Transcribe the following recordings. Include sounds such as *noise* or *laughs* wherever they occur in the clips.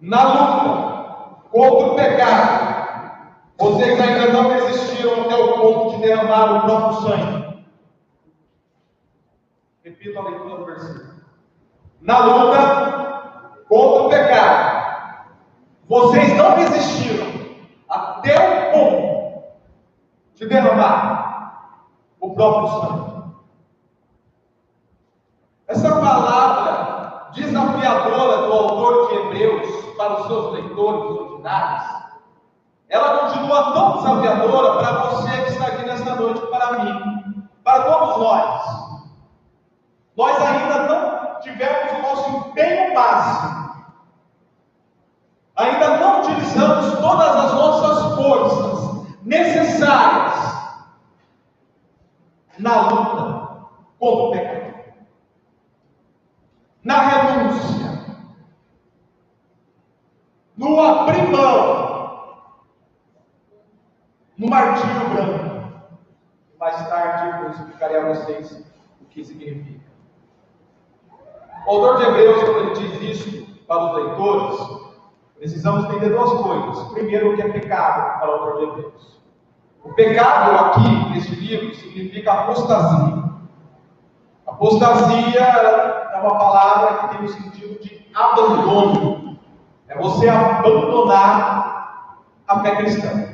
Na luta contra o pecado, vocês ainda não resistiram até o ponto de derramar o próprio sangue. Repito a leitura do versículo. Na luta contra o pecado, vocês não resistiram até o ponto de derramar o próprio sangue. Essa palavra desafiadora do autor de Hebreus para os seus leitores ordinários, ela continua tão desafiadora para você que está aqui nesta noite, para mim, para todos nós. Nós ainda não tivemos o nosso empenho máximo. Ainda não utilizamos todas as nossas forças necessárias na luta contra o pecado na renúncia, no abrir mão, no martírio branco. Mais tarde eu explicarei a vocês o que significa. O autor de Hebreus, quando ele diz isso para os leitores, precisamos entender duas coisas. Primeiro, o que é pecado para o autor de Hebreus. O pecado aqui, neste livro, significa apostasia. Apostasia é uma palavra que tem o sentido de abandono. É você abandonar a fé cristã.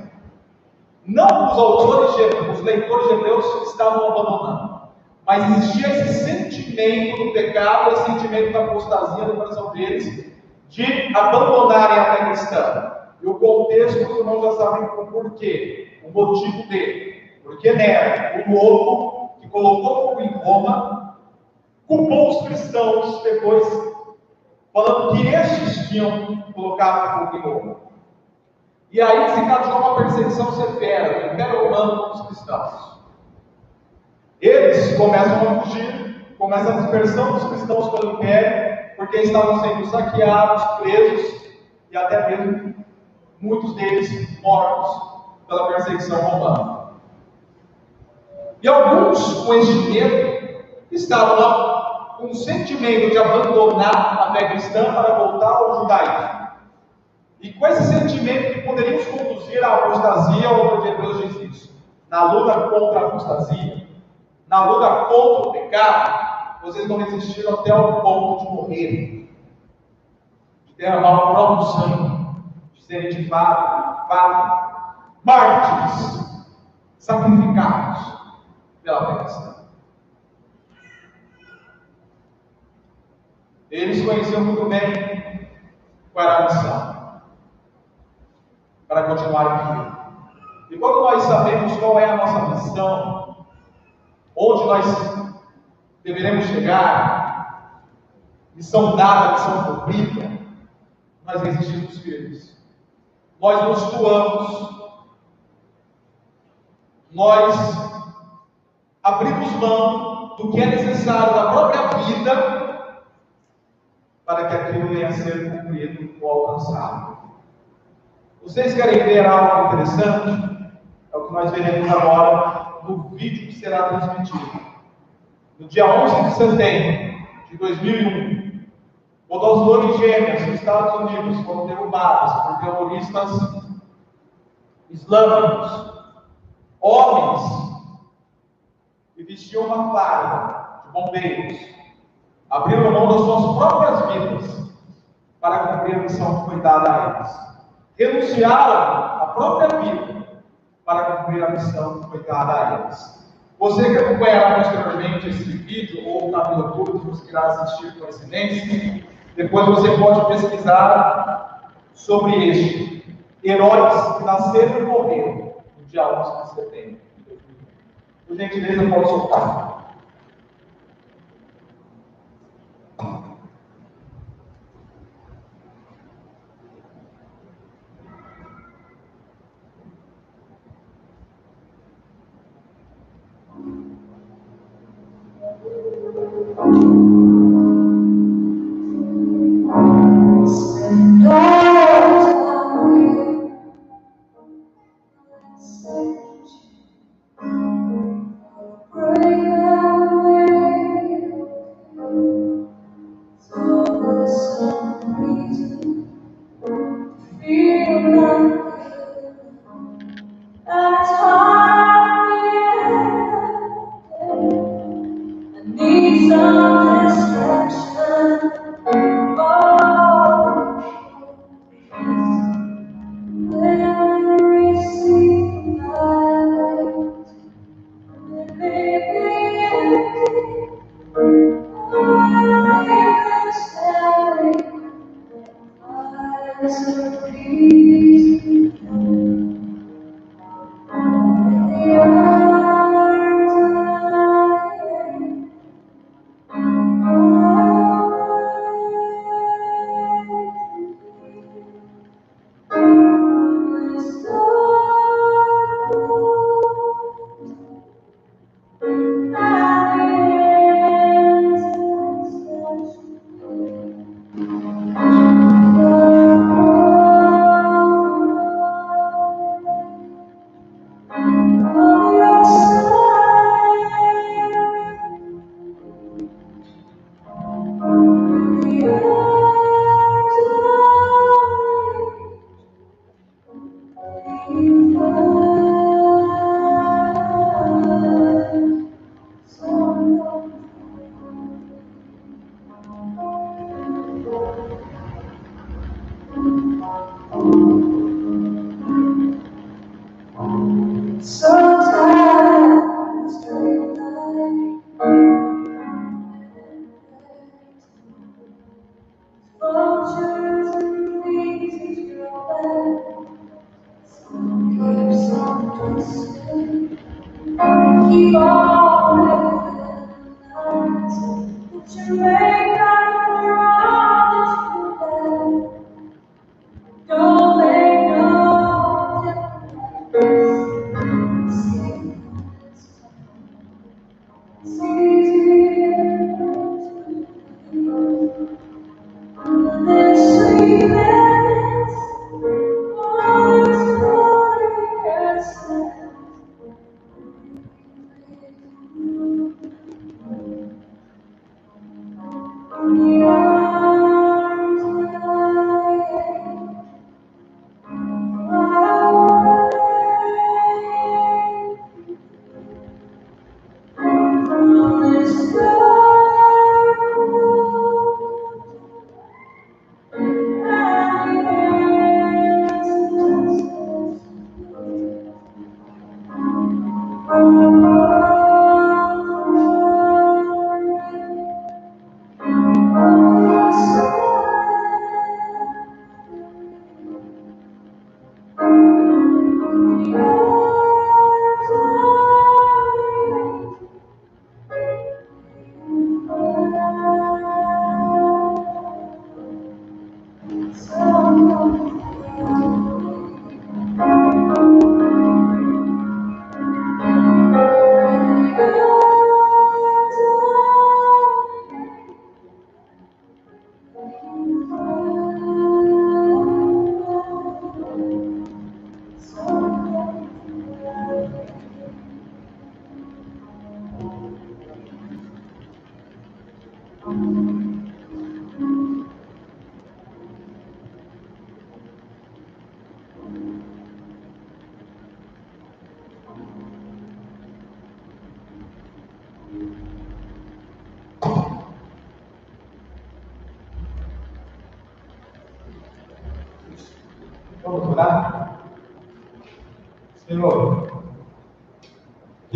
Não os autores, os leitores Hebreus estavam abandonando, mas existia esse sentimento do pecado, esse sentimento da apostasia no coração deles, de abandonarem a fé cristã. E o contexto, os irmãos já sabem o porquê, o motivo dele. Porque Nero, o novo, que colocou fogo em Roma, culpou os cristãos depois, falando que estes tinham colocado fogo em Roma. E aí se encaixou uma perseguição severa do Império Romano contra os cristãos. Eles começam a fugir, começam a dispersão dos cristãos pelo Império, porque estavam sendo saqueados, presos e até mesmo muitos deles mortos pela perseguição romana. E alguns, com este medo, estavam lá com o sentimento de abandonar a fé cristã para voltar ao judaísmo. E com esse sentimento que poderíamos conduzir à apostasia, o autor de isso. Na luta contra a apostasia, na luta contra o pecado, vocês não resistiram até o ponto de morrer, de derramar o próprio sangue, de serem de fato, fato mártires, sacrificados pela fé cristã. Eles conheciam muito bem qual era a missão para continuar aqui. E quando nós sabemos qual é a nossa missão, onde nós deveremos chegar, missão dada, missão cumprida, nós resistimos firmes. Nós nos doamos. Nós abrimos mão do que é necessário da própria vida para que aquilo venha a ser cumprido ou alcançado. Vocês querem ver algo interessante? É o que nós veremos agora no vídeo que será transmitido. No dia 11 de setembro de 2001, quando as Torres Gêmeas nos Estados Unidos foram derrubadas por terroristas islâmicos, homens que vestiam uma farda de bombeiros abriram mão das suas próprias vidas para cumprir a missão que foi dada a eles. Renunciaram à própria vida para cumprir a missão que foi dada a eles. Você que acompanhará posteriormente esse vídeo ou na YouTube, que você irá assistir com excelência, depois você pode pesquisar sobre este. Heróis que nasceram e morreram no dia 11 de setembro. Por gentileza, pode soltar.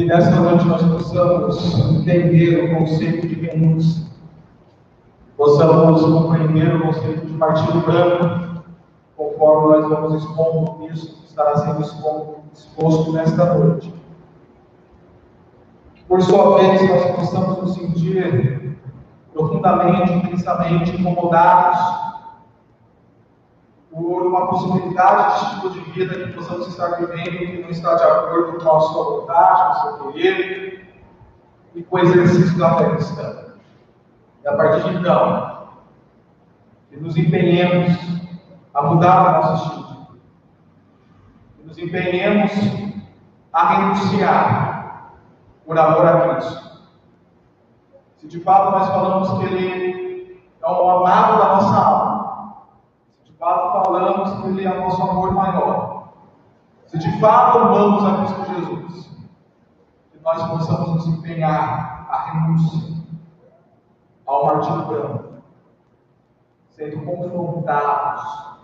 Nessa noite nós possamos entender o conceito de renúncia, possamos compreender o conceito de partido branco, conforme nós vamos expondo isso que estará sendo exposto nesta noite. Por sua vez, nós possamos nos sentir profundamente, intensamente incomodados por uma possibilidade de estilo de vida que possamos estar vivendo que não está de acordo com a sua vontade, com o seu querer e com o exercício da fé cristã. E a partir de então, que nos empenhemos a mudar o nosso estilo, que nos empenhemos a renunciar por amor a Cristo. Se de fato nós falamos que Ele é o amado da nossa alma, falamos que Ele é o nosso amor maior. Se de fato amamos a Cristo Jesus, que nós possamos nos empenhar a renúncia ao martírio sendo confrontados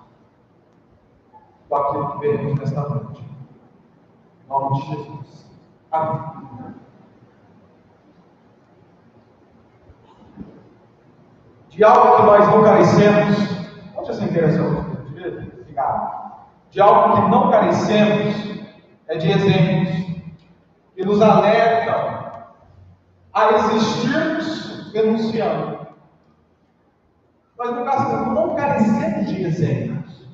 com aquilo que veremos nesta noite. Em nome de Jesus. Amém. De algo que nós não carecemos, Onde essa interação? De algo que não carecemos, é de exemplos que nos alertam a existirmos renunciando. Mas no caso, não carecemos de exemplos.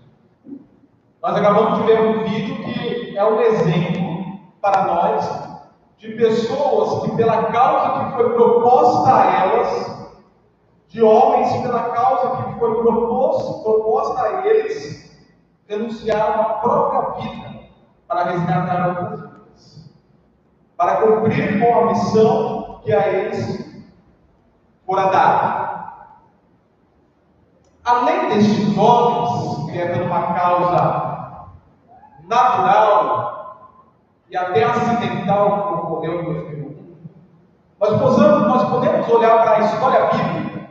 Nós acabamos de ver um vídeo que é um exemplo para nós de pessoas que, pela causa que foi proposta a elas, de homens pela causa que foi proposta, proposta a eles, renunciaram à própria vida para resgatar outras vidas, para cumprir com a missão que a eles fora dada. Além destes homens, que é por uma causa natural e até acidental que ocorreu em 2001, nós, nós podemos olhar para a história bíblica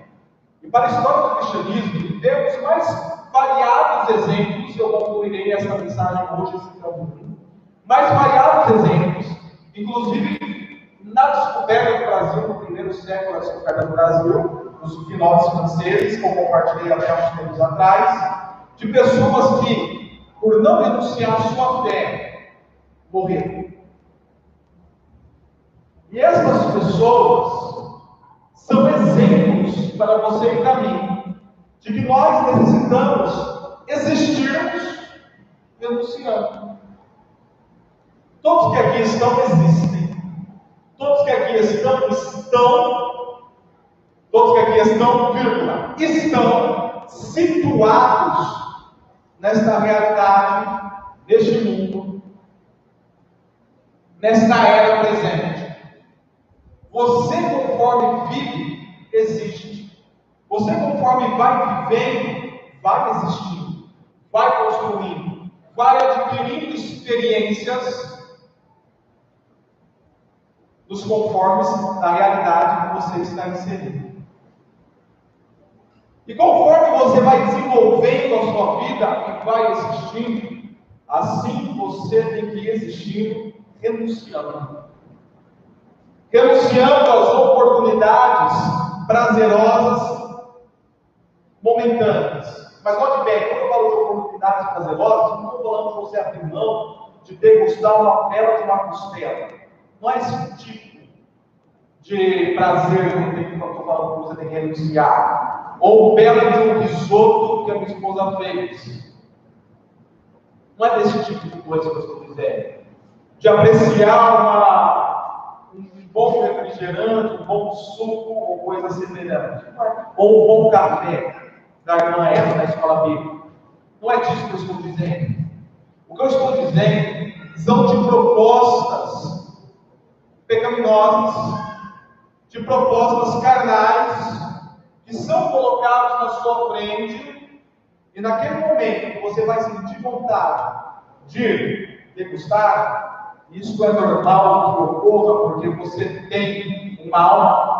e para a história do cristianismo e temos mais variados exemplos, eu concluirei essa mensagem hoje citando mais variados exemplos, inclusive na descoberta do Brasil, no primeiro século da descoberta do Brasil, nos finórios franceses, como compartilhei até uns tempos atrás, de pessoas que, por não renunciar sua fé, morreram. E essas pessoas são exemplos para você e para mim, de que nós necessitamos existirmos renunciando. Todos que aqui estão existem. Todos que aqui estão, estão Todos que aqui estão, vírgula, estão situados nesta realidade, neste mundo, nesta era presente. Você, conforme vive, existe. Você, conforme vai vivendo, vai existindo, vai construindo, vai adquirindo experiências nos conformes da realidade que você está inserido. E conforme você vai desenvolvendo a sua vida e vai existindo, assim você tem que ir existindo renunciando. Renunciando às oportunidades prazerosas momentâneas. Mas note bem, quando eu falo de oportunidades prazerosas, não estou falando de você abrir mão de degustar uma bela de uma costela. Não é esse tipo de prazer que eu estou falando que você tem que renunciar ou bela de um risoto que a minha esposa fez. Não é desse tipo de coisa que eu estou dizendo. De apreciar uma, um bom refrigerante, um bom suco ou coisa semelhante. Ou um bom café da irmã Eva da escola bíblica. Não é disso que eu estou dizendo. O que eu estou dizendo são de propostas pecaminosas, de propostas carnais, que são colocados na sua frente, e naquele momento você vai sentir vontade de degustar, isso é normal que ocorra, porque você tem uma alma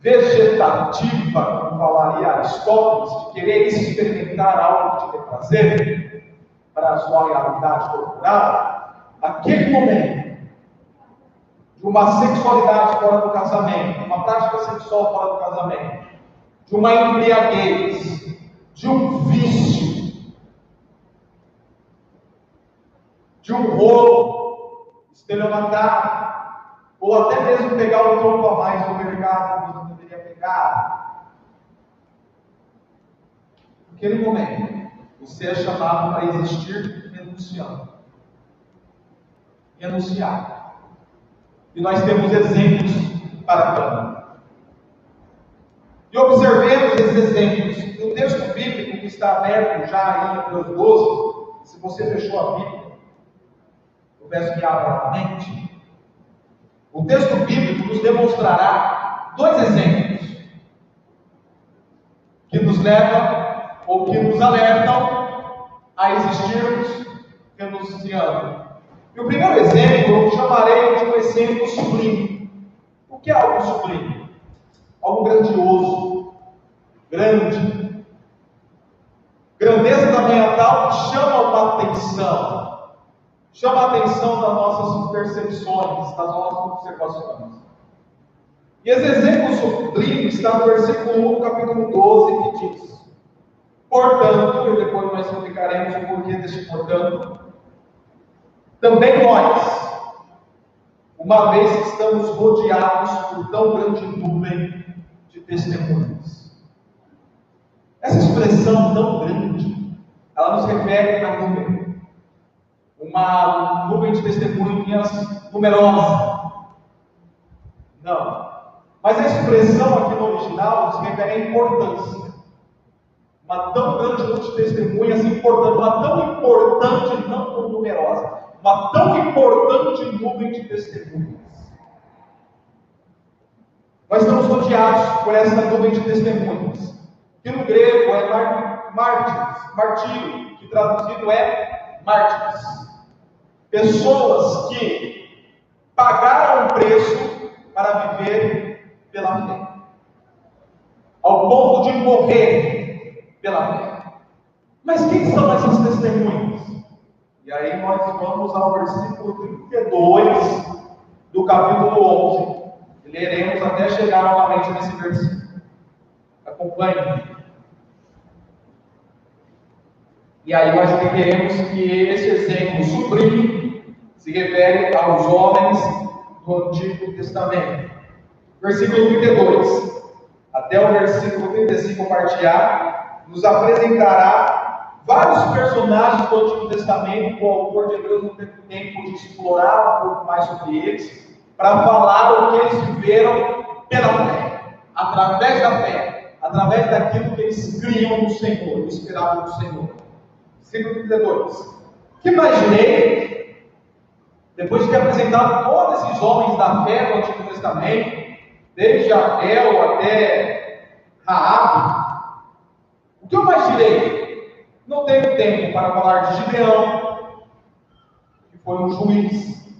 vegetativa, como falaria Aristóteles, de querer experimentar algo que dê prazer para a sua realidade corporal, aquele momento de uma sexualidade fora do casamento, uma prática sexual fora do casamento, de uma embriaguez, de um vício, de um roubo, estelionatário, ou até mesmo pegar o troco a mais no mercado que não deveria pegar. Naquele momento, você é chamado para existir renunciando. Renunciar. E nós temos exemplos para tanto. E observemos esses exemplos. No texto bíblico que está aberto já em Hebreus 12, se você fechou a Bíblia, eu peço que abra a mente. O texto bíblico nos demonstrará dois exemplos que nos levam ou que nos alertam a existirmos renunciando. E o primeiro exemplo eu chamarei de um exemplo sublime. O que é algo sublime? algo grandioso, grande. Grandeza ambiental chama uma atenção, chama a atenção das nossas percepções, das nossas observações. E esse exemplo sublime está no versículo 1 capítulo 12, que diz: Portanto, e depois nós explicaremos o porquê deste portanto, também nós, uma vez que estamos rodeados por tão grande nuvem de testemunhas. Essa expressão tão grande, ela nos refere a número. Uma nuvem de testemunhas numerosa. Não. Mas a expressão aqui no original nos refere à importância. Uma tão grande número de testemunhas importante, uma tão importante, não tão numerosa, uma tão importante nuvem de testemunhas. Nós estamos rodeados por essa nuvem de testemunhas, que no grego é mártires, martírio, que traduzido é mártires. Pessoas que pagaram o preço para viver pela fé, ao ponto de morrer pela fé. Mas quem são essas testemunhas? E aí nós vamos ao versículo 32 do capítulo 11. E leremos até chegar novamente nesse versículo. Acompanhe. E aí nós entenderemos que esse exemplo sublime se refere aos homens do Antigo Testamento. Versículo 32. Até o versículo 35 compartilhar, nos apresentará vários personagens do Antigo Testamento, que o autor de Hebreus não teve tempo de explorar um pouco mais sobre eles, para falar o que eles viveram pela fé, através da fé, através daquilo que eles criam no Senhor, esperavam no Senhor. Versículo 32. Que imaginei, depois de ter apresentado todos esses homens da fé do Antigo Testamento, desde Abel até Raabe, o que eu imaginei? Não teve tempo para falar de Gideão, que foi um juiz,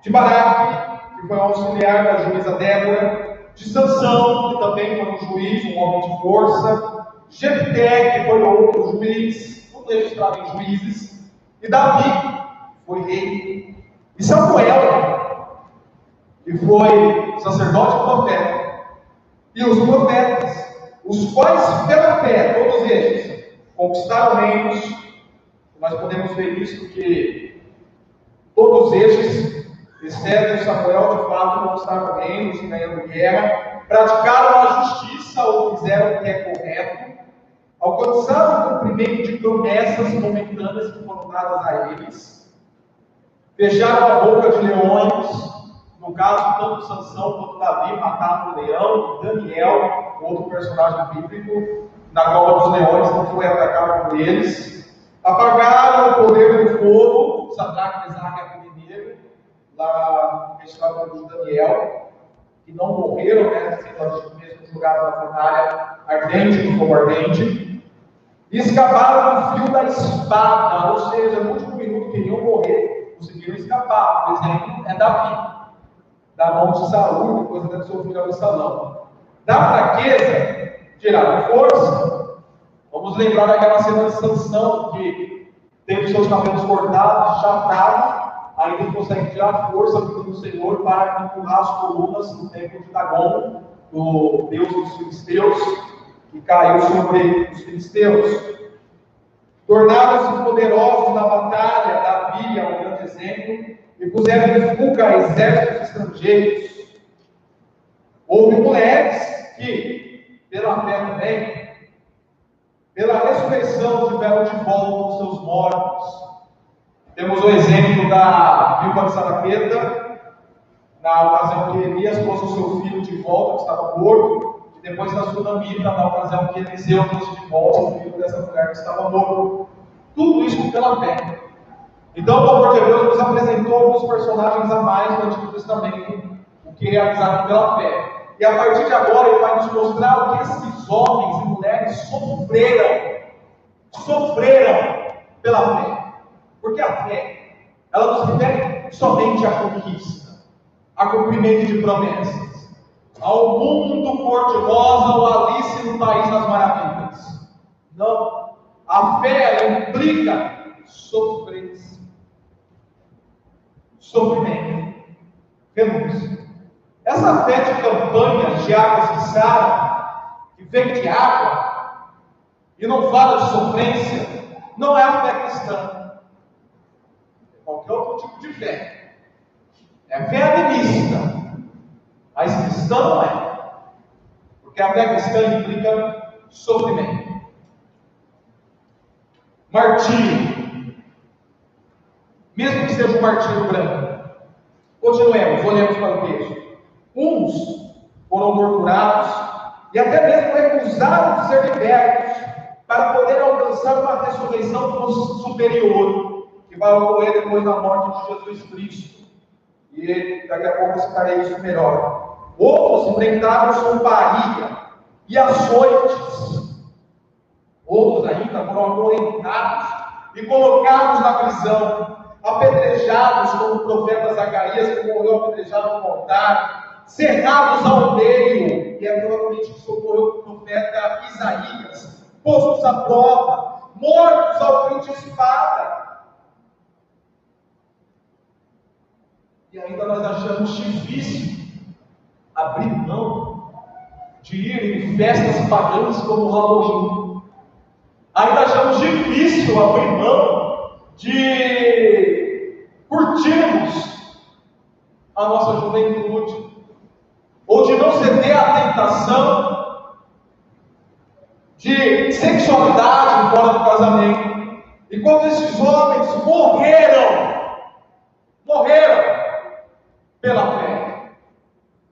de Baraque, que foi um auxiliar da juíza Débora, de Sansão, que também foi um juiz, um homem de força, Jefté, que foi outro juiz, tudo registrado em juízes, e Davi, foi rei, e Samuel, que foi sacerdote e profeta, e os profetas, os quais pela fé, todos eles, conquistaram reinos, nós podemos ver isso que todos estes, exceto Samuel, de fato conquistaram reinos ganhando guerra, praticaram a justiça ou fizeram o que é correto, alcançaram o cumprimento de promessas momentâneas que foram dadas a eles, fecharam a boca de leões, no caso, tanto Sansão quanto Davi mataram o leão, Daniel, outro personagem bíblico, na cova dos leões, não foi atacado por eles. Apagaram o poder do fogo, Sadraque, Mesaque e Abednego, lá no estado de Daniel, que não morreram, né, mesmo jogados na fornalha ardente, no fogo ardente. E escaparam do fio da espada, ou seja, no último minuto queriam morrer, conseguiram escapar. Por exemplo, é Davi, da mão de Saúl, depois até do seu filho Absalão. Da fraqueza, tiraram força. Vamos lembrar daquela cena de Sansão que teve seus cabelos cortados, chapado, ainda consegue tirar força do Senhor para empurrar as colunas do templo de Dagon, do Deus dos filisteus, que caiu sobre os filisteus. Tornaram-se poderosos na batalha, Davi é um exemplo, e puseram em fuga exércitos estrangeiros. Houve mulheres que pela fé também, pela ressurreição tiveram de volta os seus mortos. Temos o exemplo da viúva de Sarapeta, na ocasião que Elias trouxe o seu filho de volta, que estava morto, e depois da Sunamita, na ocasião que Eliseu trouxe de volta o filho dessa mulher que estava morto. Tudo isso pela fé. Então o autor de Hebreus nos apresentou alguns personagens a mais do Antigo Testamento, o que é realizado pela fé. E a partir de agora ele vai nos mostrar o que esses homens e mulheres sofreram, sofreram pela fé. Porque a fé, ela nos refere somente à conquista, a cumprimento de promessas, ao mundo cor-de-rosa ou Alice no País das Maravilhas. Não. A fé, ela implica sofrência, sofrimento, renúncia. Essa fé de campanhas de águas que saram, que vem de água, e não fala de sofrência, não é a fé cristã. É qualquer outro tipo de fé. É fé animista. Mas cristã não é. Porque a fé cristã implica sofrimento. Martírio. Mesmo que seja um martírio branco. Continuemos, olhemos para o texto. Uns foram torturados e até mesmo recusaram de ser libertos para poder alcançar uma ressurreição superior que vai ocorrer depois da morte de Jesus Cristo. E daqui a pouco eu citarei isso melhor. Outros enfrentaram zombaria e açoites. Outros ainda foram acorrentados e colocados na prisão, apedrejados como o profeta Zacarias, que morreu apedrejado no altar, cerrados ao meio, e é provavelmente que socorreu o profeta Isaías, postos à prova, mortos ao fim de espada. E ainda nós achamos difícil abrir mão de ir em festas pagãs como o Halloween. Ainda achamos difícil abrir mão de curtirmos a nossa juventude, ou de não ceder à tentação de sexualidade fora do casamento. E quando esses homens morreram, morreram pela fé.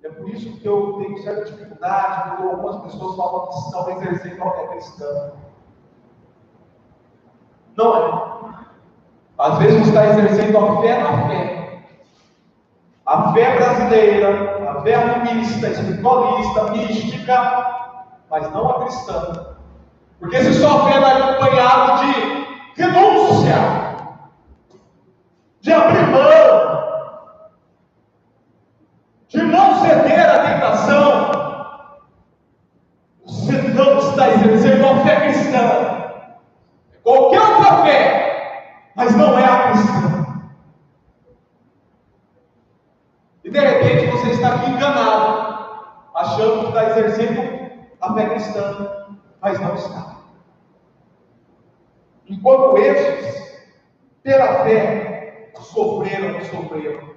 É por isso que eu tenho certa dificuldade quando algumas pessoas falam que estão exercendo a fé cristã. Não é. Às vezes está exercendo a fé na fé. A fé brasileira, a fé animista, espiritualista, mística, mas não a cristã. Porque se sua fé vai acompanhado de renúncia, de abrir mão, de não ceder à tentação, você não está exercendo a fé cristã. Qualquer outra fé, mas não é a cristã. E de repente você está aqui enganado, achando que está exercendo a fé cristã mas não está. Enquanto estes, pela fé, sofreram e sofreram.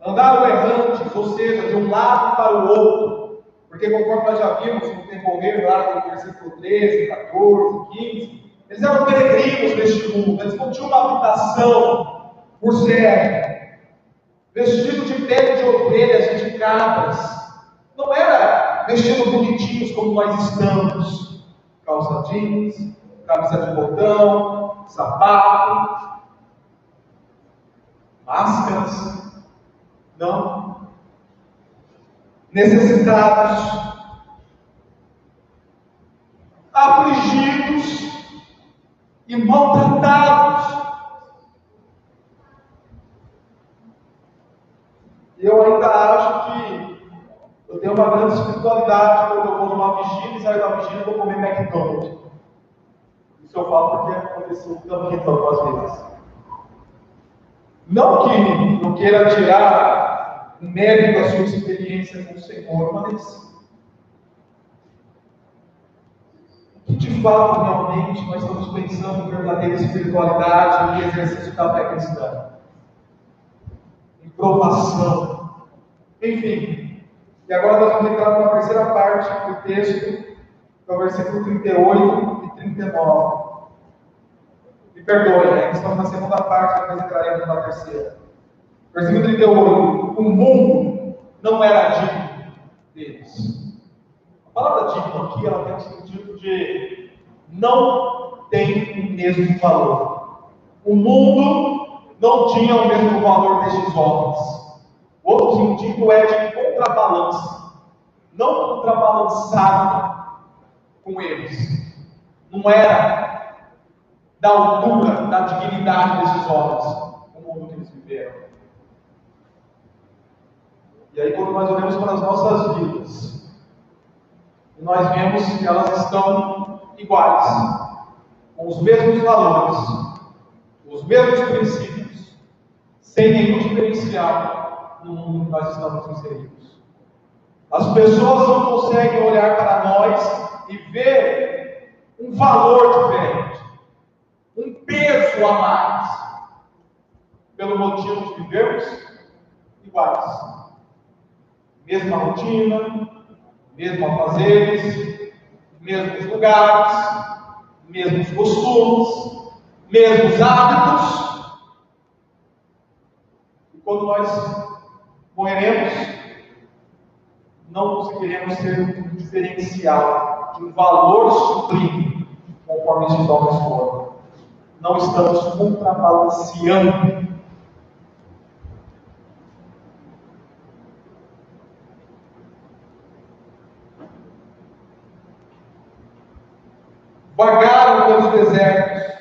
Andaram errantes, ou seja, de um lado para o outro. Porque conforme nós já vimos no decorrer lá do versículo 13, 14, 15, eles eram peregrinos neste mundo, eles não tinham uma habitação por ser vestido de pele de ovelhas de cabras. Não era vestido bonitinhos como nós estamos calça jeans, camisa de botão, sapato, máscaras. Não. Necessitados, afligidos e maltratados. Eu ainda acho que eu tenho uma grande espiritualidade quando eu vou numa vigília e saio da vigília e vou comer McDonald's. Isso eu falo porque aconteceu também algumas vezes. Não que não queira tirar o mérito da sua experiência com o Senhor, mas que de fato realmente nós estamos pensando em verdadeira espiritualidade e exercício da fé cristã? Em provação. Enfim, e agora nós vamos entrar na terceira parte do texto, que é o versículo 38 e 39. Me perdoe, né? estamos na segunda parte, depois entraremos na terceira. Versículo 38. O mundo não era digno deles. A palavra digno aqui ela tem o sentido de não tem o mesmo valor. O mundo não tinha o mesmo valor destes homens. Outro sentido é de contrabalança, não contrabalançado com eles. Não era da altura, da dignidade desses homens, o mundo que eles viveram. E aí, quando nós olhamos para as nossas vidas, nós vemos que elas estão iguais, com os mesmos valores, os mesmos princípios, sem nenhum diferencial no mundo que nós estamos inseridos. As pessoas não conseguem olhar para nós e ver um valor diferente, um peso a mais, pelo motivo de vivermos iguais. Mesma rotina, mesmos afazeres, mesmos lugares, mesmos costumes, mesmos hábitos. E quando nós morreremos, não conseguiremos ter um diferencial de um valor supremo, conforme esses homens foram. Não estamos contrabalanceando vagaram pelos desertos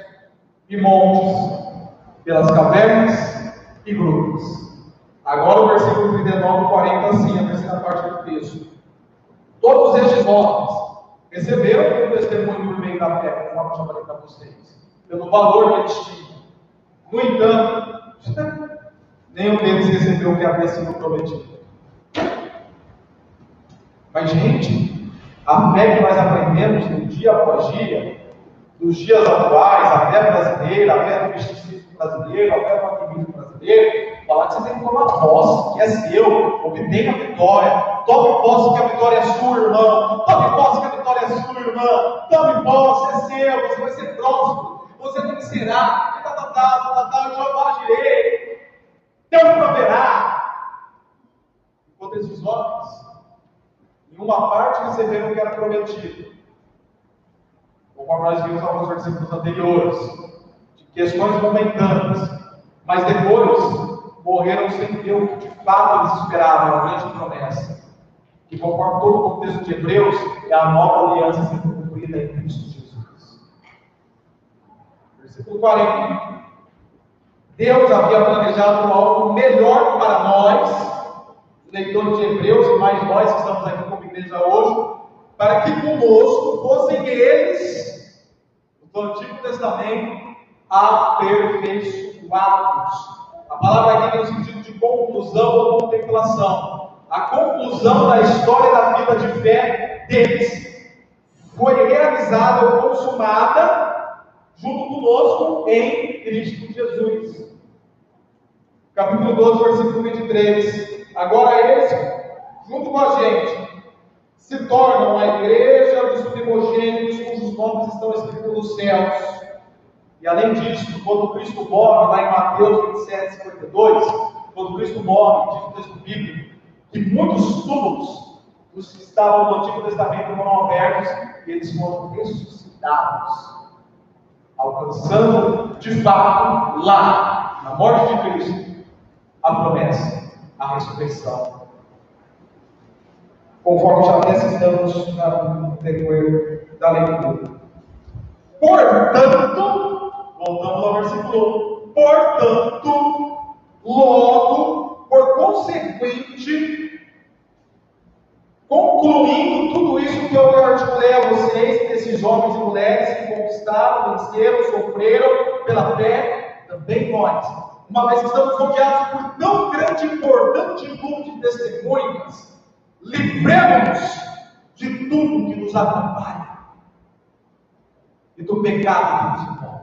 e montes, pelas cavernas e grupos. Agora o versículo 39 e 40, assim, a terceira parte do texto. Todos estes homens receberam o testemunho por meio da fé, conforme eu já falei para vocês, pelo valor que eles tinham. No entanto, *laughs* nenhum deles recebeu o que havia sido prometido. Mas, gente, a fé que nós aprendemos no dia após dia, nos dias atuais, a fé brasileira, a fé do misticismo brasileiro, a fé do ativismo brasileiro, falar que você tem que tomar posse, que é seu, obtenha a vitória, tome posse que a vitória é sua, irmão, tome posse que a vitória é sua, irmã, tome posse, é seu, você vai ser próximo, você vencerá, e tá, tá, tá, tá, tá, eu já agirei, Deus proverá. Enquanto esses homens uma parte receberam o que era prometido. Conforme nós vimos alguns versículos anteriores, de questões momentâneas, mas depois morreram sem ter o que de fato eles esperavam, a grande promessa. Que conforme todo o contexto de Hebreus, é a nova aliança sendo cumprida em Cristo Jesus. Versículo 40. Deus havia planejado algo melhor para nós leitores de Hebreus e mais nós que estamos aqui igreja hoje, para que conosco fossem eles, do Antigo Testamento, aperfeiçoados. A palavra aqui tem o sentido de conclusão ou contemplação. A conclusão da história da vida de fé deles foi realizada ou consumada junto conosco em Cristo Jesus. Capítulo 12, versículo 23. Agora eles, junto com a gente, se tornam a igreja dos primogênitos cujos nomes estão escritos nos céus. E além disso, quando Cristo morre, lá em Mateus 27, 52, quando Cristo morre, diz o texto bíblico, que muitos túmulos os que estavam no Antigo Testamento foram abertos e eles foram ressuscitados, alcançando de fato lá, na morte de Cristo, a promessa a ressurreição. Conforme já até citamos no decorrer da leitura. Portanto, voltamos ao versículo, portanto, logo, por consequente, concluindo tudo isso que eu articulei a vocês, desses homens e mulheres que conquistaram, venceram, sofreram pela fé, também nós uma vez que estamos rodeados por tão grande e importante número de testemunhas, livremos-nos de tudo que nos atrapalha e do pecado que nos envolve.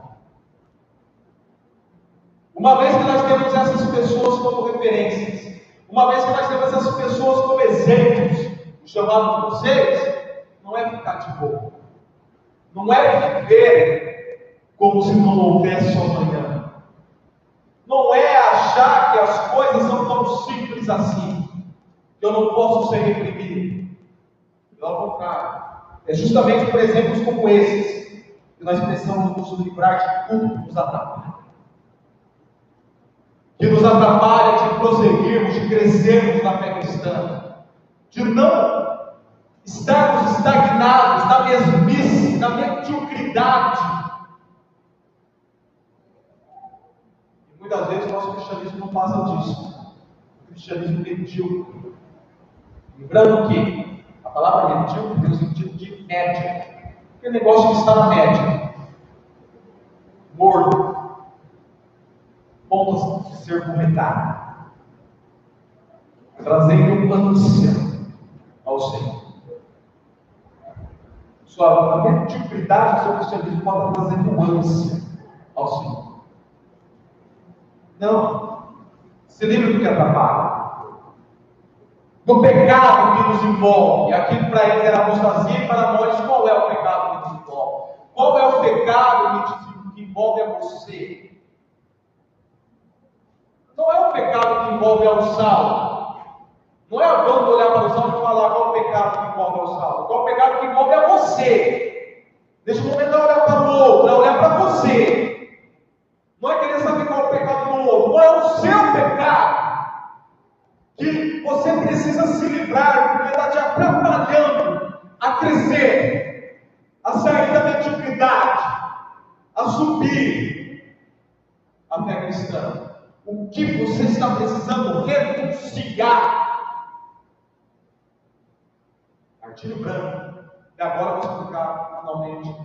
Uma vez que nós temos essas pessoas como referências, uma vez que nós temos essas pessoas como exemplos, o chamado de vocês, não é ficar de boa, não é viver como se não houvesse amanhã. Não é achar que as coisas são tão simples assim, que eu não posso ser reprimido. Pelo contrário, é justamente por exemplos como esses que nós precisamos nos livrar de tudo que nos atrapalha. Que nos atrapalha de prosseguirmos, de crescermos na fé cristã, de não estarmos estagnados na mesmice, na mediocridade Muitas vezes o nosso cristianismo não passa disso. O cristianismo medíocre. Lembrando que a palavra medíocre tem o sentido de média. Aquele negócio que está na média. Morto. Pontos de ser comentado. Trazendo ânsia ao Senhor. sua mediocridade, seu cristianismo pode trazer nuance ao Senhor. Não. Se livre do que atrapalha. Do pecado que nos envolve. Aquilo para eles era apostasia e para nós, qual é o pecado que nos envolve? Qual é o pecado que envolve a você? Não é o pecado que envolve ao salvo. Não é vamos olhar para o salmo e falar qual é o pecado que envolve ao salvo. Qual é o pecado que envolve a você. Neste momento não é olhar para o outro, é olhar para você. Não é querer saber qual é o pecado do outro, qual é o seu pecado. Que você precisa se livrar, porque está te atrapalhando a crescer, a sair da mediocridade, a subir a fé cristã. O que você está precisando renunciar? Artilho branco. E agora vou explicar finalmente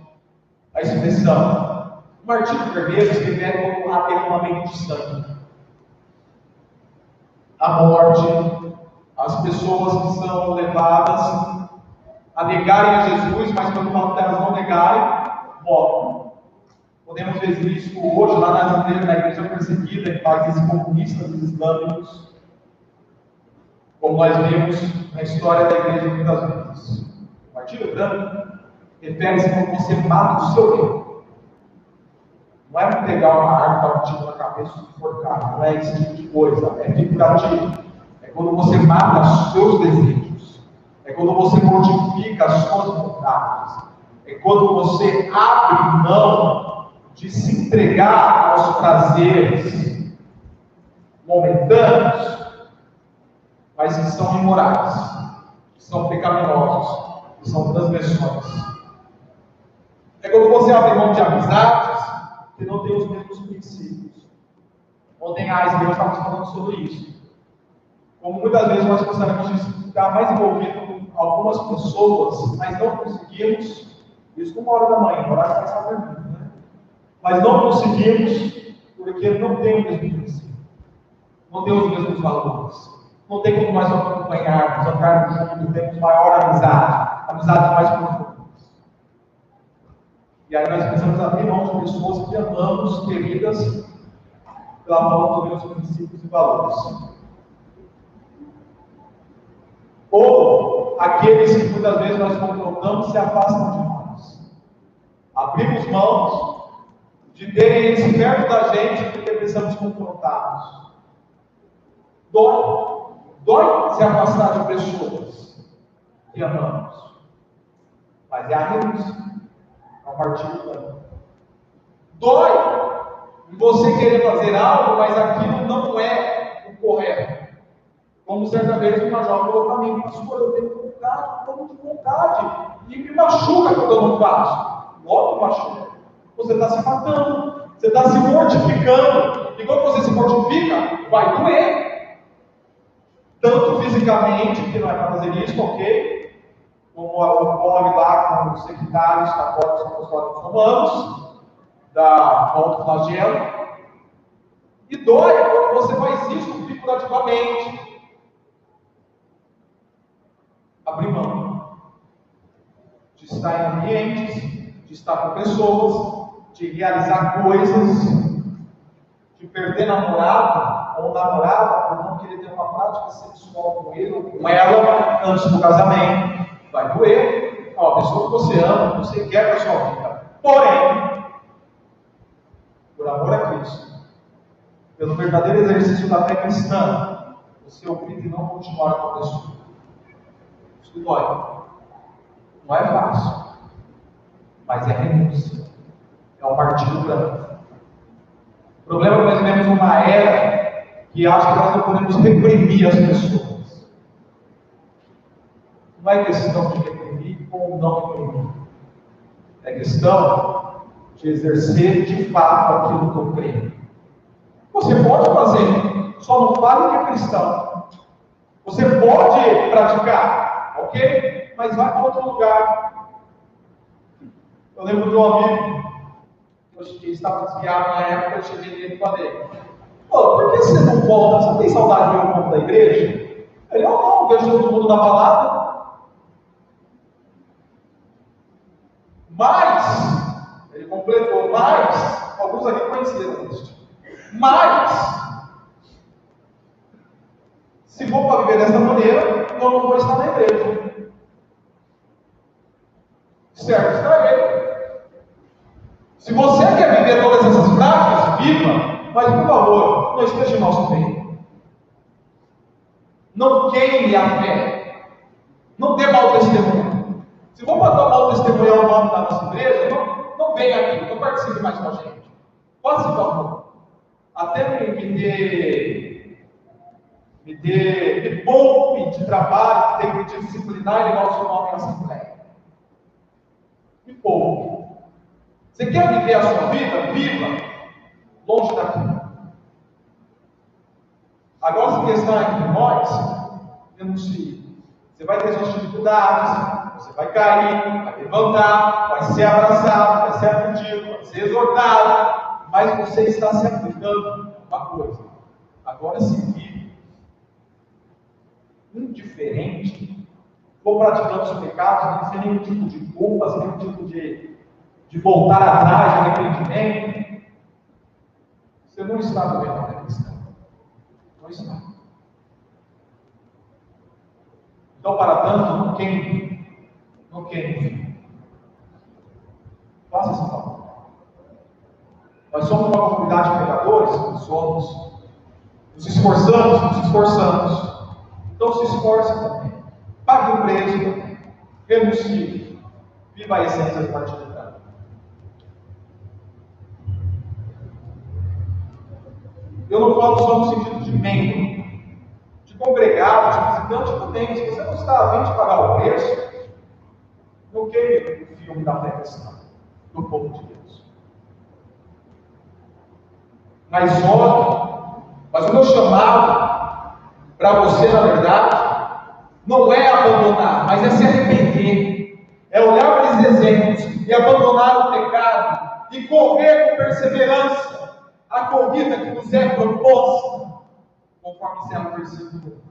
a expressão. O artigo vermelho se refere ao derramamento de sangue. A morte, as pessoas que são levadas a negarem a Jesus, mas quando elas não negarem, morrem. Podemos ver isso hoje lá na na igreja perseguida, faz esse comunistas islâmicos, como nós vimos na história da igreja muitas vezes. O partido branco refere-se quando você mata o seu eu. Não é pegar uma arma, dar um tiro na cabeça e enforcar, não é esse tipo de coisa, é figurativo. É quando você mata os seus desejos, é quando você modifica as suas vontades, é quando você abre mão de se entregar aos prazeres momentâneos, mas que são imorais, que são pecaminosos, que são transgressões. É quando você abre mão de amizades que não têm os mesmos princípios. Ontem a Deus estava falando sobre isso. Como muitas vezes nós de estar mais envolvidos com algumas pessoas, mas não conseguimos, isso uma hora da manhã, horário que está dormindo mas não conseguimos porque não tem o mesmo princípio, não tem os mesmos valores. Não tem como nós acompanharmos, andarmos juntos, temos maior amizade, amizades mais profundas. E aí nós precisamos abrir mão de pessoas que amamos, queridas, pela falta dos mesmos princípios e valores. Ou aqueles que muitas vezes nós confrontamos se afastam de nós. Abrimos mãos de terem eles perto da gente porque precisamos confrontá-los. Dói, dói se afastar de pessoas que amamos, mas é a renúncia, é o partido Dói você querer fazer algo, mas aquilo não é o correto. Como certa vez uma jovem falou para mim, pastor, eu tenho vontade, estou de vontade, e me machuca quando eu não faço. Logo machuca você está se matando, você está se mortificando. E quando você se mortifica, vai doer. Tanto fisicamente, que não é para fazer isso, ok? Como ocorre lá com os secretários católicos apostólicos romanos, da volta flagelo. E dói quando você faz isso figurativamente. Abrir mão de estar em ambientes, de estar com pessoas, de realizar coisas, de perder namorado ou namorada por não querer ter uma prática sexual com ele ou com ela antes do casamento. Vai doer. É uma pessoa que você ama, você quer para sua vida. Porém, por amor a Cristo, pelo verdadeiro exercício da fé cristã, você opta e não continuar com a pessoa. Isso dói. Não é fácil, mas é renúncia é o Partido Branco. O problema é que nós vivemos uma era que acha que nós não podemos reprimir as pessoas. Não é questão de reprimir ou não reprimir. É questão de exercer de fato aquilo que eu creio. Você pode fazer, só não fale que é cristão. Você pode praticar, ok? Mas vai para outro lugar. Eu lembro de um amigo que estava desviado na época, eu cheguei nele e falei, por que você não volta? Você tem saudade de povo da igreja? Ele, eu não, vejo todo mundo na balada. Mas, ele completou, mas, alguns aqui conheceram isso. Mas, se for para viver dessa maneira, eu não vou estar na igreja. Certo, está aí. Se você quer viver todas essas práticas, viva, mas por favor, não esteja em nosso meio. Não queime a fé. Não dê mau testemunho. Se for para dar mau testemunho ao nome da nossa igreja, não, não venha aqui, não participe mais com a gente. Pode se favor. Até me, me dê. Me dê. Me poupe de trabalho, que tem que disciplinar e levar o seu nome na Assembleia. Me poupe. Você quer viver a sua vida? Viva longe daqui. Agora, se questão entre nós, denuncie. Você vai ter suas dificuldades, você vai cair, vai levantar, vai ser abraçado, vai ser atendido, vai ser exortado, mas você está se aplicando uma coisa. Agora se vive indiferente, ou praticando os pecados, sem nenhum tipo de culpa, nenhum tipo de, de voltar atrás de arrependimento, você não está vivendo a cristã está. Então, para tanto, não não queime. Faça essa favor. Nós somos uma comunidade de pecadores? Somos. Nos esforçamos? Nos esforçamos. Então se esforce também. Pague o preço também. Renuncie. Viva a essência do partido. Eu não falo só no sentido de membro, de congregado, de visitante também. Se você não está a fim de pagar o preço, não queime o filme da cristã, do povo de Deus. Mas olhe, mas o meu chamado para você, na verdade, não é abandonar, mas é se arrepender, é olhar para esses exemplos e abandonar o pecado e correr com perseverança a corrida que nos é proposta, conforme será o versículo.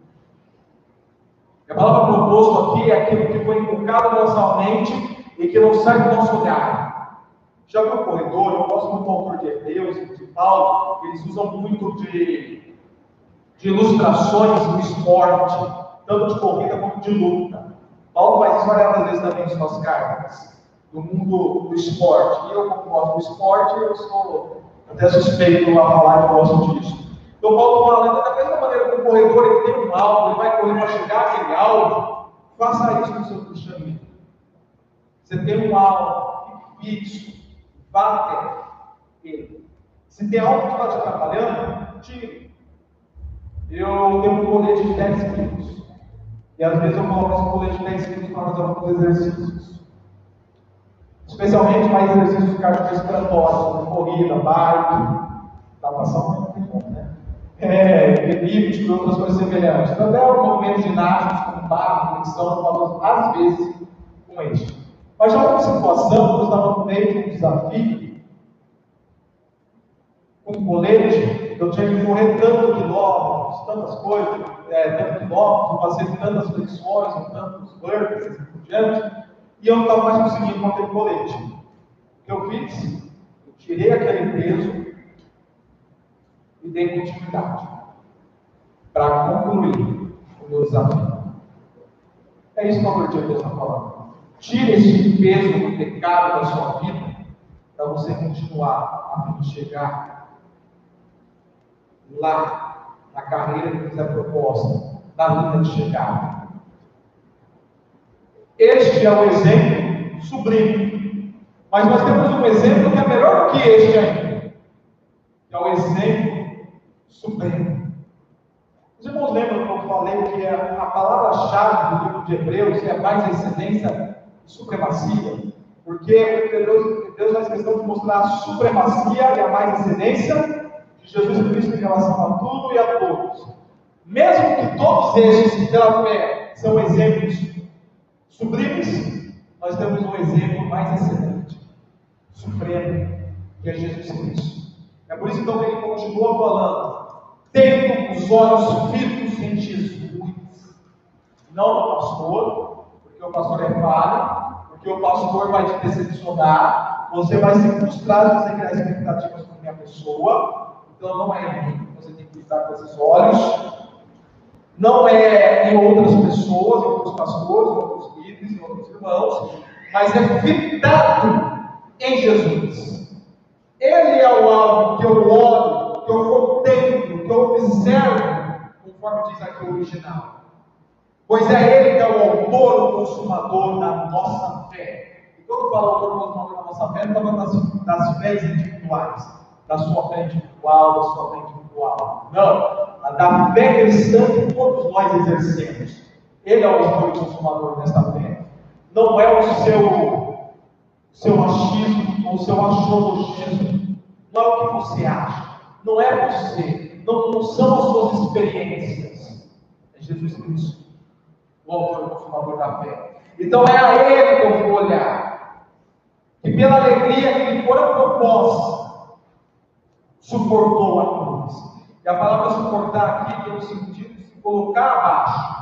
A palavra proposto aqui é aquilo que foi invocado na nossa mente e que não sai do nosso olhar. Já viu o corredor? Eu gosto muito do autor de Hebreus, de Paulo, eles usam muito de, de ilustrações no esporte, tanto de corrida como de luta. Paulo faz isso várias vezes também em suas cartas, no mundo do esporte. E eu, como gosto do esporte, eu sou até suspeito a falar que gosto disso. Então, Paulo fala, da mesma maneira que o corredor ele tem um alvo, ele vai correr para chegar àquele alvo, faça isso no seu cristianismo. Você tem um alvo fixo, até ele. Se tem algo que está te atrapalhando, tire. Eu tenho um colete de 10 quilos. E às vezes eu coloco esse colete de 10 quilos para fazer alguns exercícios. Especialmente mais exercícios cardiorrespiratórios, corrida, bike, natação? É, elíptico e outras coisas semelhantes. Também então, movimentos ginásticos, como barra, flexão, falamos às vezes com este. Mas já uma situação, eu estava no meio de um desafio, com um colete, eu tinha que correr tantos quilômetros, tantas coisas, é, tantos quilômetros, fazer tantas flexões, tantos burpees, assim por diante e eu não estava mais conseguindo com aquele colete. O que eu fiz? Eu tirei aquele peso e dei continuidade para concluir o meu desafio. É isso que a de Deus está falando. Tire esse peso do pecado da sua vida para você continuar a chegar lá na carreira que quiser proposta, na linha de chegada. Este é um exemplo sublime. Mas nós temos um exemplo que é melhor do que este ainda. É o exemplo supremo. Os irmãos lembram que eu falei que a palavra-chave do livro de Hebreus é mais excelência supremacia? Porque Deus, Deus faz questão de mostrar a supremacia e a mais excelência de Jesus Cristo em relação a tudo e a todos. Mesmo que todos estes, pela fé, são exemplos sublimes, nós temos um exemplo mais excelente, supremo, que é Jesus Cristo. É por isso então que ele continua falando, tendo os olhos fitos em Jesus, não no pastor, porque o pastor é falho, porque o pastor vai te decepcionar, você vai se frustrar se você criar expectativas com minha pessoa, então não é em mim, você tem que lidar com esses olhos, não é em outras pessoas, em outros pastores, em outros líderes, em outros irmãos, mas é fitado em Jesus. Ele é o alvo que eu olho, que eu contemplo, eu observo, conforme diz aqui o original. Pois é Ele que é o autor, o consumador da nossa fé. E quando fala autor, consumador da nossa fé, não está das, fés individuais, da sua fé individual, da sua fé individual. Não, a da fé cristã que todos nós exercemos. Ele é o autor e consumador desta fé. Não é o seu, seu machismo ou seu achologismo. Não é o que você acha. Não é você. Não, são as suas experiências. É Jesus Cristo, o autor e consumador da fé. Então é a Ele que eu vou olhar. E pela alegria que lhe foi proposta, suportou a cruz. E a palavra suportar aqui tem o sentido de colocar abaixo.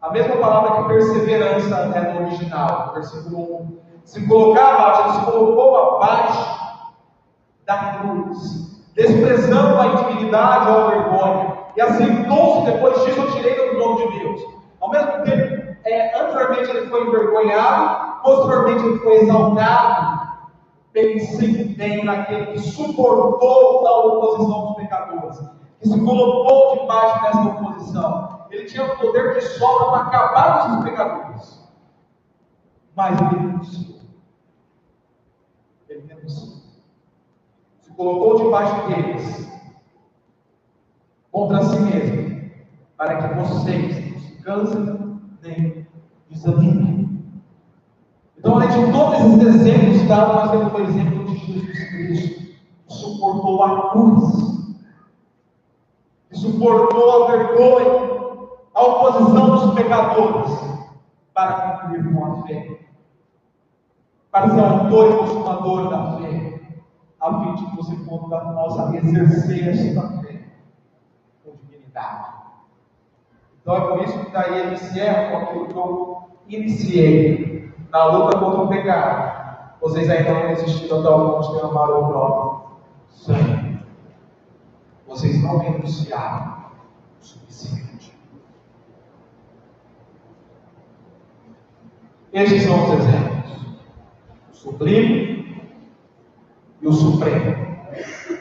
A mesma palavra que perseverança é no original, versículo 1. Se colocar abaixo, ele se colocou abaixo da cruz, desprezando a intimidade ou a vergonha, e aceitou-se depois disso o direito do nome de Deus. Ao mesmo tempo, é, anteriormente ele foi envergonhado, posteriormente ele foi exaltado. Pense bem naquele que suportou a oposição dos pecadores, que se colocou debaixo dessa oposição. Ele tinha o poder de sobra para acabar com os pecadores. Mas ele renunciou. Ele renunciou. Colocou debaixo deles, contra si mesmo, para que vocês não se cansem nem desanimem. Então, além de todos esses exemplos dados, nós temos o exemplo de Jesus Cristo, que suportou a cruz, que suportou a vergonha, a oposição dos pecadores, para cumprir com a fé, para ser autor e consumador da fé, a fim de que você possa exercer esta fé com dignidade. Então é por isso que daí ele encerra com aquilo que eu iniciei na luta contra o pecado. Vocês ainda não resistiram até o ponto de amar o próprio sangue. Vocês não renunciaram o suficiente. Estes são os exemplos: o sublime e o supremo,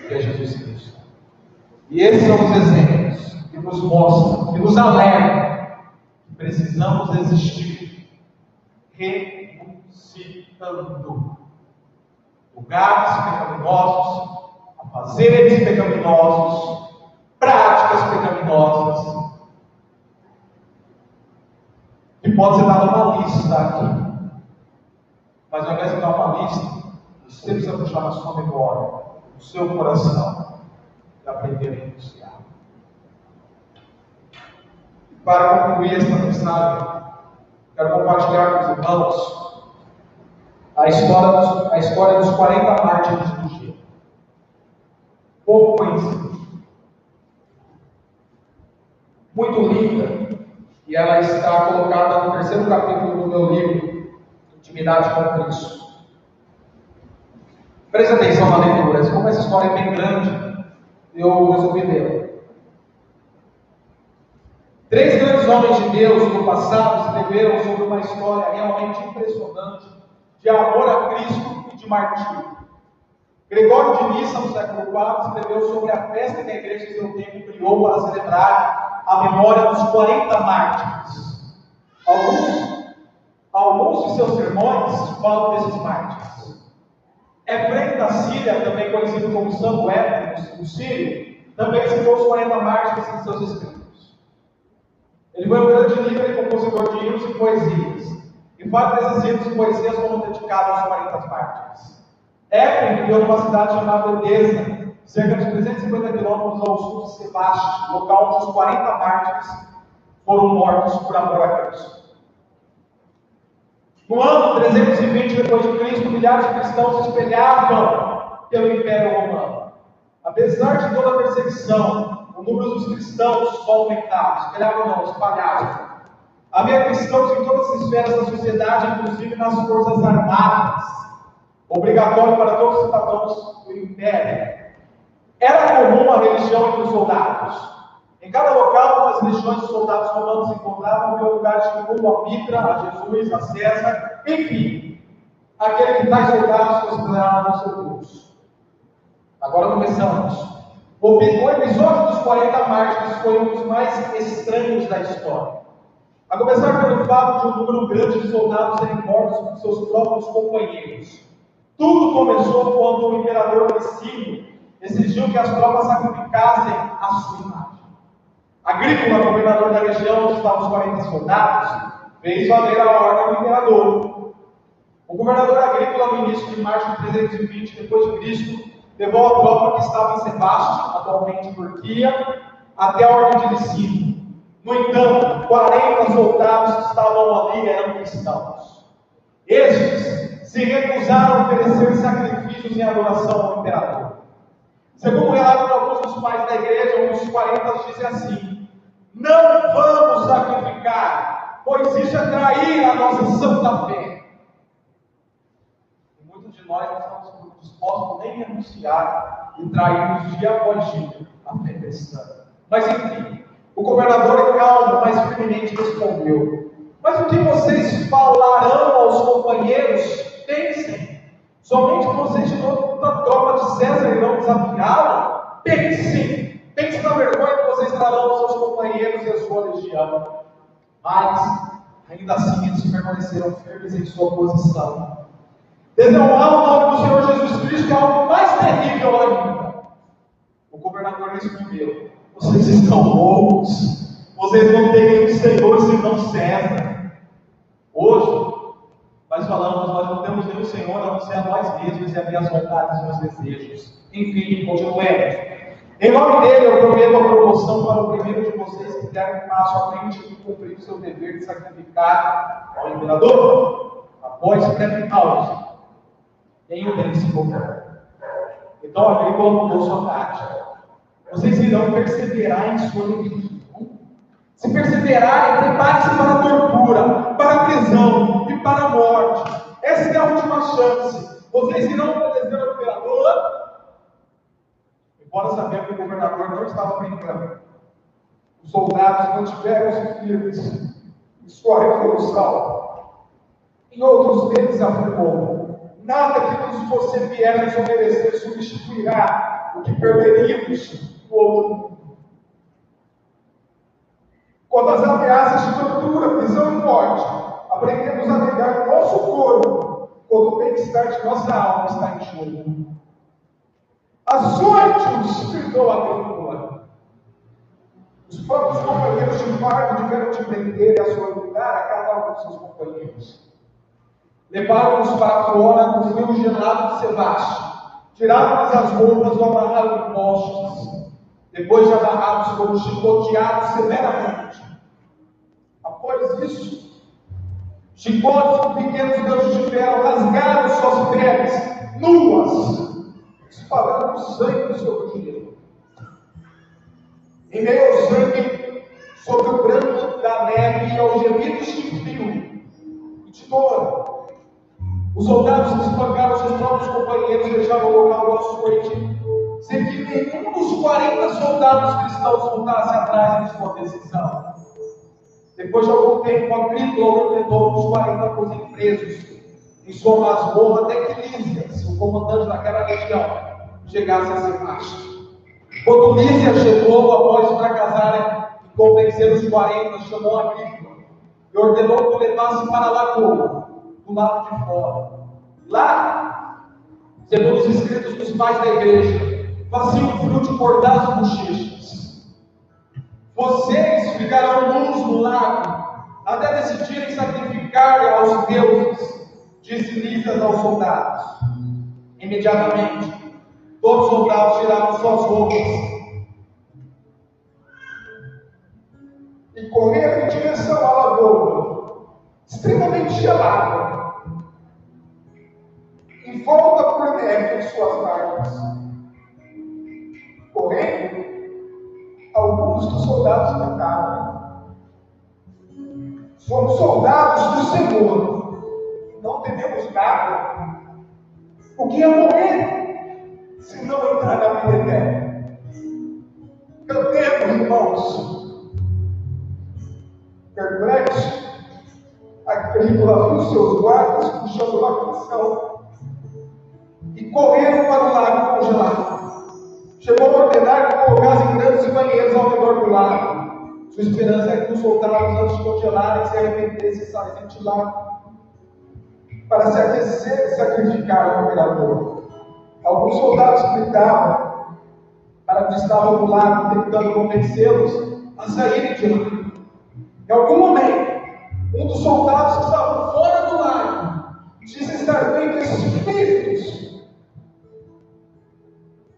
que é Jesus Cristo. E esses são os exemplos que nos mostram, que nos alertam que precisamos existir renunciando lugares pecaminosos, a fazeres pecaminosos, práticas pecaminosas, que pode ser dada uma lista aqui. Mas ao invés de dar uma lista, você precisa puxar na sua memória, no seu coração, e aprender a renunciar. Para concluir esta mensagem, quero compartilhar com os irmãos a história dos, a história dos 40 mártires do G. Pouco conhecida. Muito linda. E ela está colocada no terceiro capítulo do meu livro, Intimidade com Cristo. Preste atenção na leitura. Como essa história é bem grande, eu resolvi ler. Três grandes homens de Deus do passado escreveram sobre uma história realmente impressionante de amor a Cristo e de martírio. Gregório de Nissa, no século IV, escreveu sobre a festa que a igreja de seu tempo criou para celebrar a memória dos 40 mártires. Alguns, alguns de seus sermões falam desses mártires. Efraim da Síria, também conhecido como Samuel, o sírio, também citou os 40 mártires em seus escritos. Ele foi um grande líder e compositor de hinos e poesias. E vários desses hinos e poesias foram dedicados aos 40 mártires. Éfraim criou uma cidade chamada Edesa, cerca de 350 quilômetros ao sul de Sebastião, local onde os 40 mártires foram mortos por amor a Cristo. No ano 320 depois de Cristo, milhares de cristãos se espelhavam pelo Império Romano. Apesar de toda a perseguição, o número dos cristãos só aumentava, espelhavam não, espalhavam. Havia cristãos em todas as esferas da sociedade, inclusive nas forças armadas, obrigatório para todos os cidadãos do império. Era comum a religião entre os soldados. Em cada local, as legiões de soldados romanos se encontravam, havia lugares como a Mitra, a Jesus, a César, enfim, aquele que tais soldados consideravam seu Deus. Agora começamos. O episódio dos 40 mártires foi um dos mais estranhos da história. A começar pelo fato de um número grande de soldados serem mortos por seus próprios companheiros. Tudo começou quando o imperador Licínio exigiu que as tropas sacrificassem a sua imagem. Agrícola, governador da região, onde estavam os 40 soldados, fez valer a ordem do imperador. O governador agrícola, no início de março de 320 depois de Cristo, levou a tropa que estava em Sebastião, atualmente Turquia, até a ordem de Licínio. No entanto, 40 soldados que estavam ali eram cristãos. Estes se recusaram a oferecer sacrifícios em adoração ao imperador. Segundo o relato de alguns dos pais da igreja, dos 40 dizem assim: Não vamos sacrificar, pois isso é trair a nossa santa fé. E muitos de nós não estamos dispostos nem a anunciar e trairmos dia após dia a fé cristã. Mas enfim, o governador calmo, mas firmemente respondeu: Mas o que vocês falarão aos companheiros? Pensem. Somente vocês de toda a tropa de César irão desafiá-lo? Pensem. Pensem na vergonha que vocês Mas, ainda assim, eles permaneceram firmes em sua posição. Desonrar o nome do Senhor Jesus Cristo é algo mais terrível ainda. O governador respondeu: vocês estão loucos. Vocês não têm nenhum Senhor senão César. Hoje, nós falamos, nós não temos nenhum Senhor a não ser a nós mesmos e a minhas vontades e meus desejos. Enfim, continuemos. Em nome dele, eu prometo a promoção para o primeiro de vocês que der um passo à frente e cumprir o seu dever de sacrificar ao imperador. Após breve pausa, nenhum deles se conforma. Então, agrícola mudou sua tática. Vocês irão perseverar em sua rebelião. Se perseverarem, prepare-se para a tortura, para a prisão e para a morte. Essa é a última chance. Vocês irão obedecer ao imperador, embora sabendo que o governador não estava brincando. Os soldados não tiveram firmes em sua revolução. Em outros deles afirmou: nada que você vier nos oferecer substituirá o que perderíamos o outro. Quando as ameaças de tortura, prisão e morte, aprendemos a negar o nosso corpo quando o bem-estar de nossa alma está em jogo. A sorte gritou a agrícola. Os próprios companheiros de fardo tiveram de prender e açoitar a cada um dos seus companheiros. Levaram-nos para fora no rio gelado de Sebastião. Tiraram-lhes as roupas, o amarraram em postes depois de amarrados, foram chicoteados severamente. Após isso, chicotes pequenos ganchos de ferro rasgaram suas peles, nuas, espalhando sangue do seu dinheiro. Em meio ao sangue, sobre o branco da neve e aos gemidos de frio e de dor, os soldados que espancaram seus próprios companheiros deixaram o local do açoite sem que nenhum dos 40 soldados cristãos voltasse atrás de sua decisão. Depois de algum tempo, Agrícola ordenou os 40 fossem presos em sua masmorra até que Lísias, o comandante daquela região, chegasse a Sebastião. Quando Lísias chegou, após fracassarem e convencer os 40, chamou Agrícola e ordenou que o levasse para a lagoa, do lado de fora. Lá, segundo os escritos dos pais da igreja, faziam frio de cortar as bochechas. Vocês ficarão nus no lago, até decidirem sacrificar aos deuses, disse Lísias aos soldados. Imediatamente, todos os soldados tiraram suas roupas e correram em direção à lagoa, extremamente gelada, em volta por neve em suas marcas. Porém, alguns dos soldados tentaram. Somos soldados do Senhor. Não tememos nada. O que é morrer se não entrar na vida eterna? Cantemos, irmãos. Perplexo, Agrícola viu seus guardas puxando uma canção e correram para o lago congelado. Chegou a ordenar que colocassem grandes banheiros ao redor do lago sua esperança é que os soldados, antes de congelarem, se arrependessem e saíssem de lá para se aquecer e sacrificar no imperador. Alguns soldados gritavam para que estavam do lado, tentando convencê-los a saírem de lá. Em algum momento, um dos soldados que estavam fora do lago disse estar vendo espíritos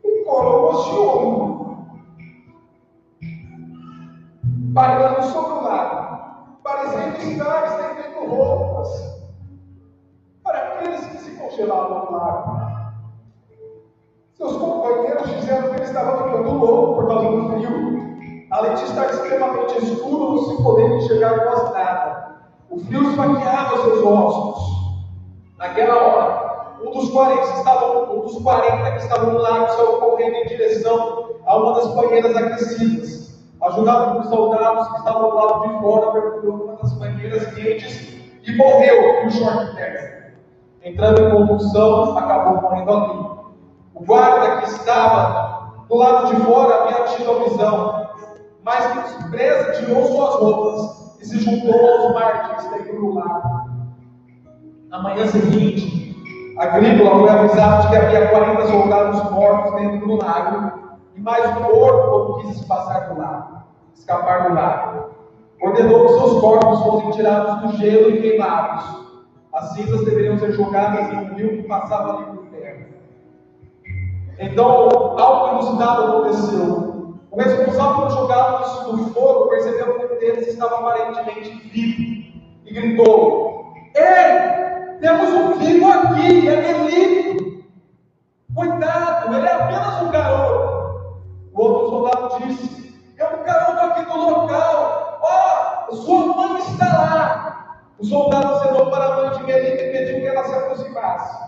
e colocou-se ombro bailando sobre o lago, parecendo estar congelavam no lago. Seus companheiros disseram que ele estava ficando louco por causa do frio, além de estar extremamente escuro, não se poder enxergar quase nada. O frio esfaqueava seus ossos. Naquela hora, um dos 40 que estavam, um dos 40 que estavam no lago saiu correndo em direção a uma das banheiras aquecidas ajudado por soldados que estavam do lado de fora, procurou uma das banheiras quentes e morreu no short test. Entrando em convulsão, acabou morrendo ali. O guarda que estava do lado de fora havia tido a visão, mas por surpresa tirou suas roupas e se juntou aos mártires do lago. Na manhã seguinte, Agrícola foi avisado de que havia 40 soldados mortos dentro do lago e mais um outro quando quis se passar do lago, escapar do lago. Ordenou que seus corpos fossem tirados do gelo e queimados. As cinzas deveriam ser jogadas em um rio que passava ali por terra. Então, algo inusitado aconteceu. O responsável por jogá-los fogo percebeu que um deles estava aparentemente vivo e gritou: Ei, temos um vivo aqui, ele é livre. Cuidado, ele é apenas um garoto. O outro soldado disse: É um garoto aqui do local. Ó, oh, sua mãe está lá. O soldado acenou para a mãe de Melita e pediu que ela se aproximasse.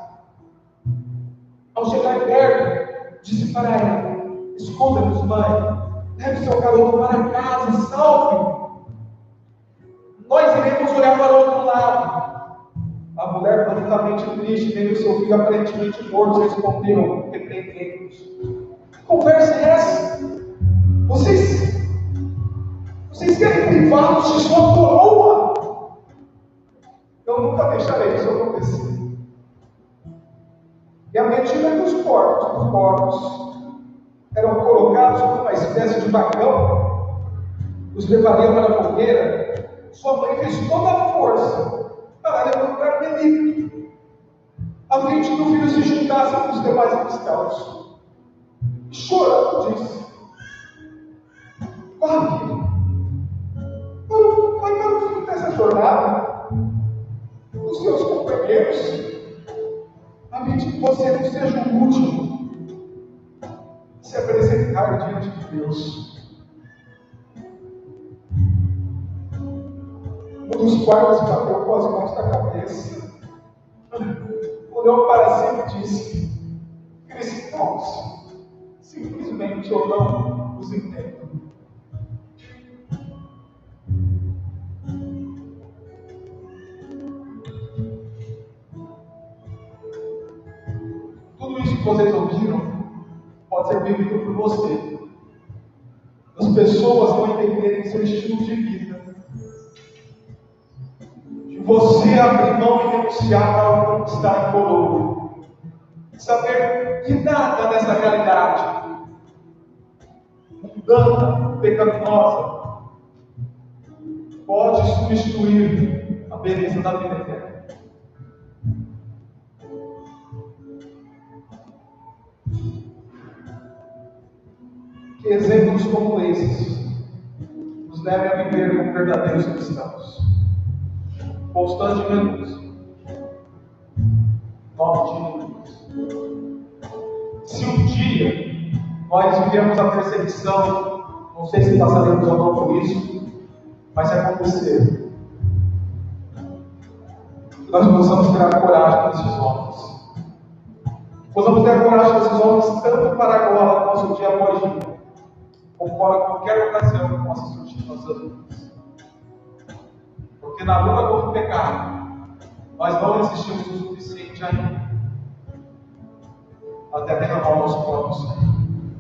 Ao chegar perto, disse para ela: Escuta-nos, mãe. Leve seu garoto para casa e salve. Nós iremos olhar para o outro lado. A mulher, profundamente triste, vendo seu filho aparentemente morto, respondeu: Repreendemos conversa é essa? Vocês, vocês querem privá-los de sua coroa? Eu nunca deixarei isso acontecer. E à medida que os porcos, os porcos eram colocados numa espécie de vagão, os levariam para a fogueira, sua mãe fez toda a força para levantar Melito, a fim de que o filho se juntasse com os demais cristãos. Chorando, disse: Corre, vai para o fim dessa jornada, os seus companheiros, a fim de que você não seja o último a se apresentar diante de Deus. Um dos guardas bateu com as mãos na cabeça, olhou para cima e disse: Cristãos, simplesmente eu não os entendo. Que vocês ouviram pode ser vivido por você. As pessoas não entenderem seu estilo de vida. De você abrir mão e renunciar para conquistar em coroa. Saber que nada nessa realidade mundana, pecaminosa, pode substituir a beleza da vida eterna. Que exemplos como esses nos devem a viver como verdadeiros cristãos, constantemente. De. Se um dia nós vivemos a perseguição, não sei se passaremos ou não por isso, mas se acontecer, nós possamos ter a coragem desses homens. Possamos ter a coragem desses homens, tanto para agora, nosso dia após dia, como para qualquer ocasião que possa surgir nossas vidas. Porque na luta contra o pecado, nós não resistimos o suficiente ainda até derramar o nosso próprio sangue.